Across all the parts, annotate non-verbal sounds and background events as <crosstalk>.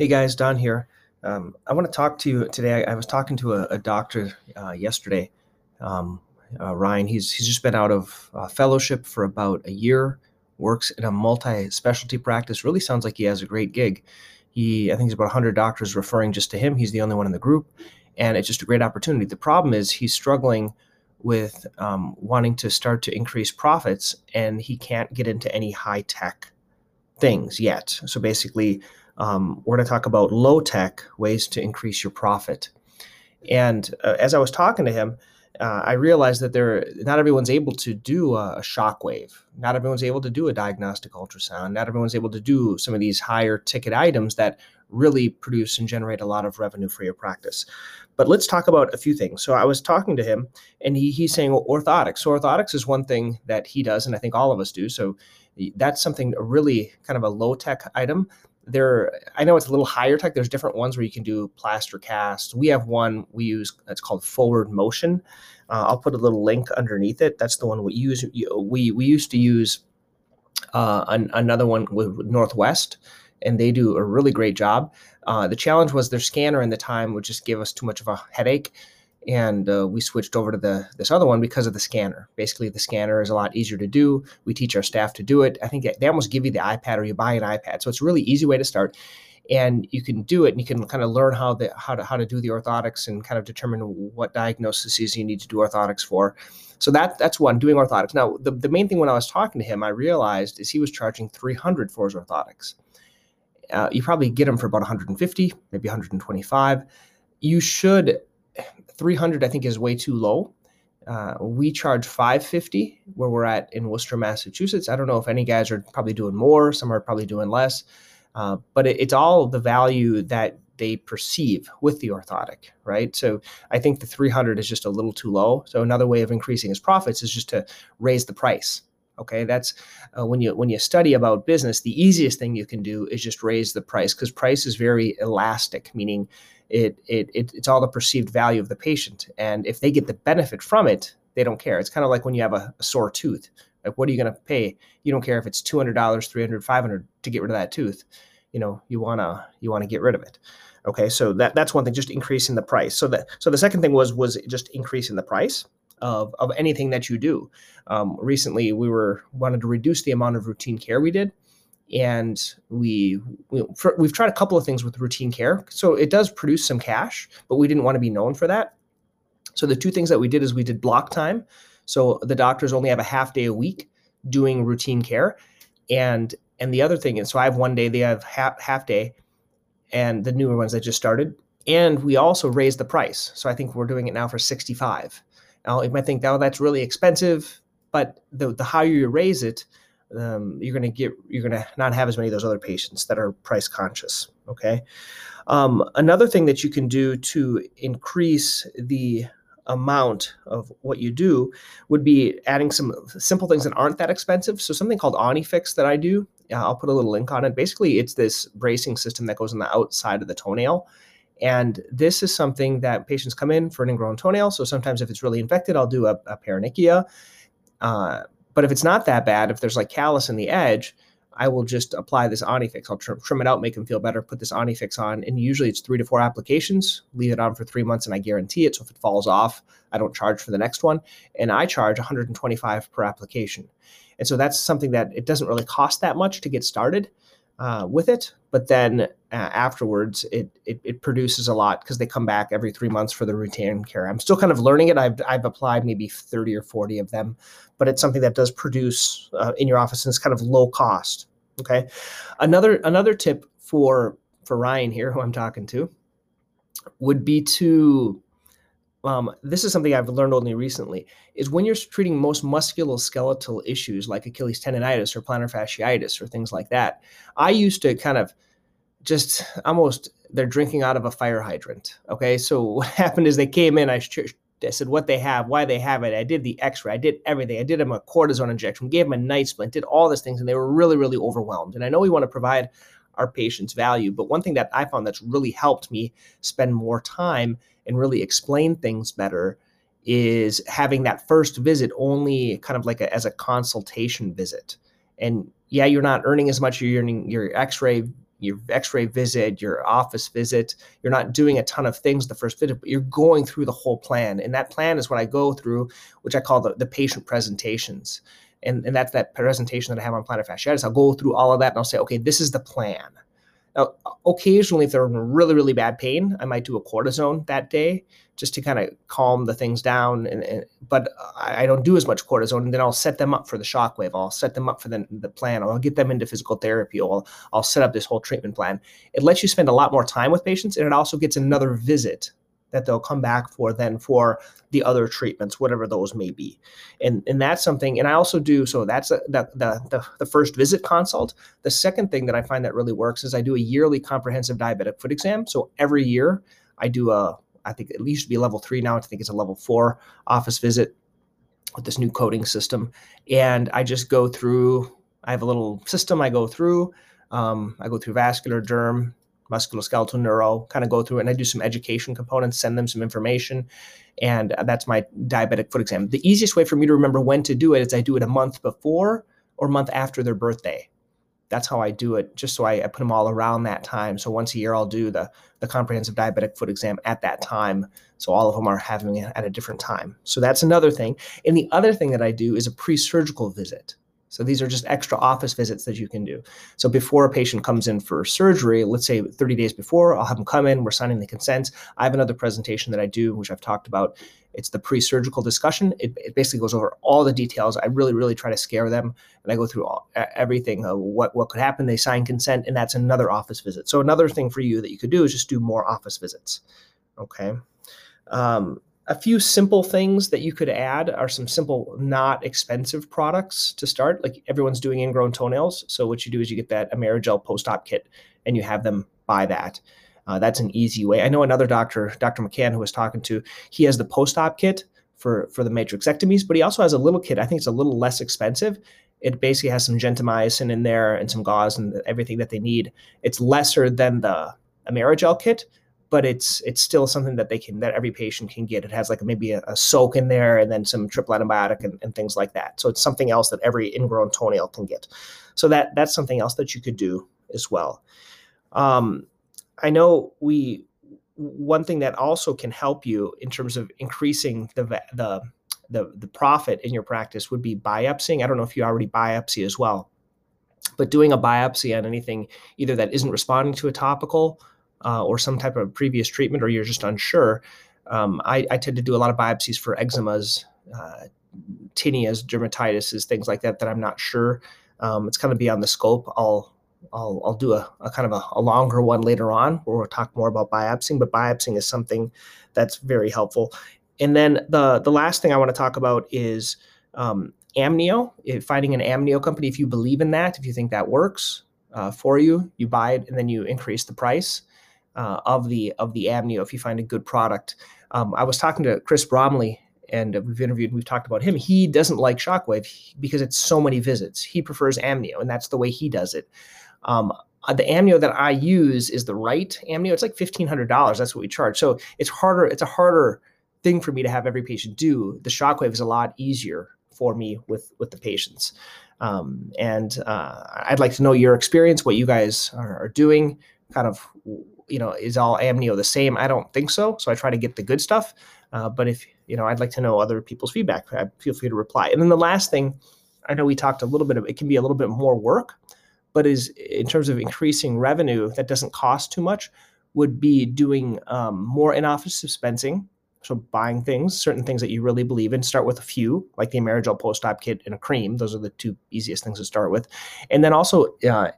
Hey guys, Don here. Um, I want to talk to you today. I, I was talking to a, a doctor uh, yesterday, um, uh, Ryan. He's he's just been out of uh, fellowship for about a year. Works in a multi-specialty practice. Really sounds like he has a great gig. He, I think, he's about 100 doctors referring just to him. He's the only one in the group, and it's just a great opportunity. The problem is he's struggling with um, wanting to start to increase profits, and he can't get into any high tech things yet. So basically um, we're going to talk about low tech ways to increase your profit. And uh, as I was talking to him, uh, I realized that there not everyone's able to do a, a shock wave. Not everyone's able to do a diagnostic ultrasound. Not everyone's able to do some of these higher ticket items that really produce and generate a lot of revenue for your practice. But let's talk about a few things. So I was talking to him, and he, he's saying well, orthotics. So orthotics is one thing that he does, and I think all of us do. So that's something really kind of a low tech item there i know it's a little higher tech there's different ones where you can do plaster cast we have one we use that's called forward motion. Uh, i'll put a little link underneath it. That's the one we use we we used to use uh, an, another one with northwest and they do a really great job. Uh, the challenge was their scanner in the time would just give us too much of a headache and uh, we switched over to the this other one because of the scanner. Basically, the scanner is a lot easier to do. We teach our staff to do it. I think they almost give you the iPad or you buy an iPad, so it's a really easy way to start. And you can do it, and you can kind of learn how the how to how to do the orthotics and kind of determine what diagnoses you need to do orthotics for. So that that's one doing orthotics. Now, the, the main thing when I was talking to him, I realized is he was charging 300 for his orthotics. Uh, you probably get them for about 150, maybe 125. You should 300 I think is way too low. Uh, we charge 550 where we're at in Worcester, Massachusetts. I don't know if any guys are probably doing more, some are probably doing less, uh, but it, it's all the value that they perceive with the orthotic, right? So I think the 300 is just a little too low. So another way of increasing his profits is just to raise the price. Okay, that's uh, when you when you study about business, the easiest thing you can do is just raise the price because price is very elastic, meaning it, it, it it's all the perceived value of the patient. And if they get the benefit from it, they don't care. It's kind of like when you have a, a sore tooth. Like, what are you going to pay? You don't care if it's two hundred dollars, three hundred, five hundred to get rid of that tooth. You know, you wanna you wanna get rid of it. Okay, so that that's one thing. Just increasing the price. So that so the second thing was was just increasing the price of of anything that you do. Um, recently, we were wanted to reduce the amount of routine care we did and we, we have tried a couple of things with routine care. So it does produce some cash but we didn't want to be known for that. So the two things that we did is we did block time. So the doctors only have a half day a week doing routine care. And and the other thing is so i have one day they have half, half day and the newer ones that just started. And we also raised the price. So i think we're doing it now for 65 now you might think oh that's really expensive but the, the higher you raise it um, you're going to get you're going to not have as many of those other patients that are price conscious okay? Um, another thing that you can do to increase the amount of what you do would be adding some simple things that aren't that expensive. So something called Onyfix that i do i'll put a little link on it. Basically it's this bracing system that goes on the outside of the toenail. And this is something that patients come in for an ingrown toenail. So sometimes if it's really infected i'll do a, a paronychia uh, but if it's not that bad, if there's like callus in the edge, I will just apply this Onyfix. I'll trim, trim it out, make them feel better, put this Onyfix on. And usually it's three to four applications, leave it on for three months, and I guarantee it. So if it falls off, I don't charge for the next one. And I charge 125 per application. And so that's something that it doesn't really cost that much to get started uh, with it, but then uh, afterwards it, it, it produces a lot because they come back every three months for the routine care. I'm still kind of learning it. I've I've applied maybe 30 or 40 of them, but it's something that does produce uh, in your office and it's kind of low cost. Okay, another another tip for for Ryan here, who I'm talking to, would be to um, this is something I've learned only recently, is when you're treating most musculoskeletal issues like Achilles tendonitis or plantar fasciitis or things like that. I used to kind of just almost they're drinking out of a fire hydrant. Okay, so <laughs> what happened is they came in. I, I said what they have, why they have it. I did the X-ray. I did everything. I did them a cortisone injection, gave them a night splint, did all these things, and they were really, really overwhelmed. And I know we want to provide our patients value, but one thing that I found that's really helped me spend more time and really explain things better is having that first visit only kind of like a, as a consultation visit. And yeah, you're not earning as much. You're earning your X-ray your x-ray visit your office visit you're not doing a ton of things the first visit but you're going through the whole plan. And that plan is what i go through which i call the, the patient presentations. And, and that's that presentation that i have on plantar fasciitis. I'll go through all of that and i'll say okay this is the plan now, occasionally, if they're in really, really bad pain, I might do a cortisone that day just to kind of calm the things down. And, and, but I don't do as much cortisone, and then I'll set them up for the shockwave. I'll set them up for the, the plan. I'll get them into physical therapy. I'll I'll set up this whole treatment plan. It lets you spend a lot more time with patients, and it also gets another visit that they'll come back for then for the other treatments, whatever those may be. And and that's something, and I also do, so that's a, the, the, the, the first visit consult. The second thing that I find that really works is I do a yearly comprehensive diabetic foot exam. So every year I do a, I think it used to be level three, now I think it's a level four office visit with this new coding system. And I just go through, I have a little system I go through. Um, I go through vascular, derm, musculoskeletal neuro, kind of go through it. And I do some education components, send them some information. And uh, that's my diabetic foot exam. The easiest way for me to remember when to do it is I do it a month before or month after their birthday. That's how I do it, just so I, I put them all around that time. So once a year, I'll do the, the comprehensive diabetic foot exam at that time. So all of them are having it at a different time. So that's another thing. And the other thing that I do is a pre surgical visit. So these are just extra office visits that you can do. So before a patient comes in for surgery, let's say 30 days before, I'll have them come in, we're signing the consents. I have another presentation that I do, which I've talked about. It's the pre-surgical discussion. It, it basically goes over all the details. I really, really try to scare them, and I go through all, everything. What what could happen? They sign consent, and that's another office visit. So another thing for you that you could do is just do more office visits. Okay. Um, a few simple things that you could add are some simple, not expensive products to start. Like everyone's doing ingrown toenails. So what you do is you get that Amerigel post-op kit and you have them buy that. Uh, that's an easy way. I know another doctor, Dr. McCann, who was talking to, he has the post-op kit for, for the matrixectomies, but he also has a little kit. I think it's a little less expensive. It basically has some gentamicin in there and some gauze and everything that they need. It's lesser than the Amerigel kit, but it's it's still something that they can that every patient can get. It has like maybe a, a soak in there and then some triple antibiotic and, and things like that. So it's something else that every ingrown toenail can get. So that that's something else that you could do as well. Um, I know we one thing that also can help you in terms of increasing the the the, the profit in your practice would be biopsying. I don't know if you already biopsy as well, but doing a biopsy on anything either that isn't responding to a topical uh, or some type of previous treatment, or you're just unsure, um, I, I, tend to do a lot of biopsies for eczemas, uh, tineas, dermatitis, things like that that I'm not sure. Um, it's kind of beyond the scope. I'll I'll, I'll do a, a kind of a, a, longer one later on where we'll talk more about biopsying, but biopsying is something that's very helpful. And then the the last thing I want to talk about is um, amnio. If finding an amnio company, if you believe in that, if you think that works uh, for you, you buy it and then you increase the price uh, of the of the amnio if you find a good product. Um, I was talking to Chris Bromley and we've interviewed we've talked about him. He doesn't like shockwave because it's so many visits. He prefers amnio and that's the way he does it. Um, uh, the amnio that i use is the right amnio. It's like $1500 that's what we charge. So it's harder it's a harder thing for me to have every patient do. The shockwave is a lot easier for me with with the patients. Um, and uh, i'd like to know your experience what you guys are, are doing kind of you know, is all amnio the same? I don't think so. So I try to get the good stuff. Uh, but if, you know, I'd like to know other people's feedback. I feel free to reply. And then the last thing, I know we talked a little bit of, it can be a little bit more work, but is in terms of increasing revenue that doesn't cost too much would be doing um, more in-office dispensing. So buying things, certain things that you really believe in, start with a few, like the Amerigel post-op kit and a cream. Those are the two easiest things to start with. And then also uh,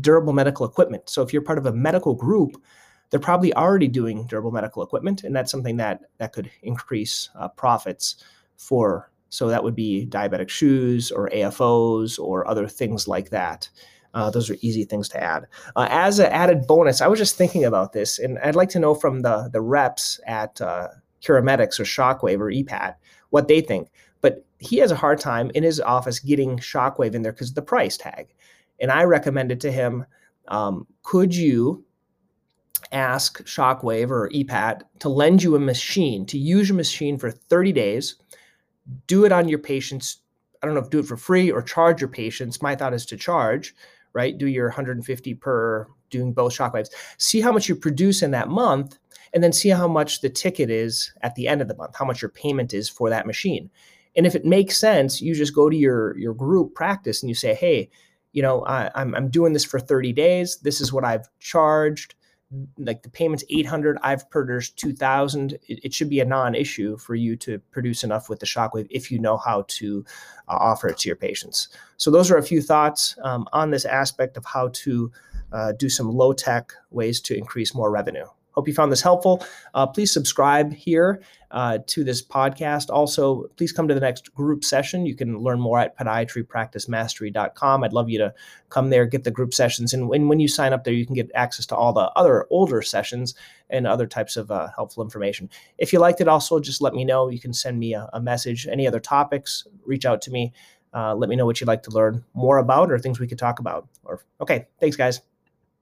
durable medical equipment. So if you're part of a medical group, they're probably already doing durable medical equipment, and that's something that that could increase uh, profits for. So that would be diabetic shoes or AFOs or other things like that. Uh, those are easy things to add. Uh, as an added bonus, I was just thinking about this, and I'd like to know from the the reps at uh, or Shockwave or EPAT what they think. But he has a hard time in his office getting Shockwave in there because of the price tag. And I recommended to him, um, could you ask Shockwave or EPAT to lend you a machine, to use your machine for 30 days, do it on your patients. I don't know if do it for free or charge your patients. My thought is to charge, right? Do your 150 per doing both shockwaves. See how much you produce in that month, and then see how much the ticket is at the end of the month, how much your payment is for that machine. And if it makes sense, you just go to your your group practice and you say, hey, you know, I, I'm I'm doing this for 30 days. This is what I've charged. Like the payment's 800 i've produced 2000 it, it, should be a non-issue for you to produce enough with the shockwave if you know how to uh, offer it to your patients. So those are a few thoughts um, on this aspect of how to uh, do some low tech ways to increase more revenue Hope you found this helpful. Uh, please subscribe here uh, to this podcast. Also, please come to the next group session. You can learn more at podiatrypracticemastery.com. I'd love you to come there, get the group sessions. And when, when you sign up there, you can get access to all the other older sessions and other types of uh, helpful information. If you liked it, also just let me know. You can send me a, a message. Any other topics, reach out to me. Uh, let me know what you'd like to learn more about or things we could talk about. Or okay, thanks, guys.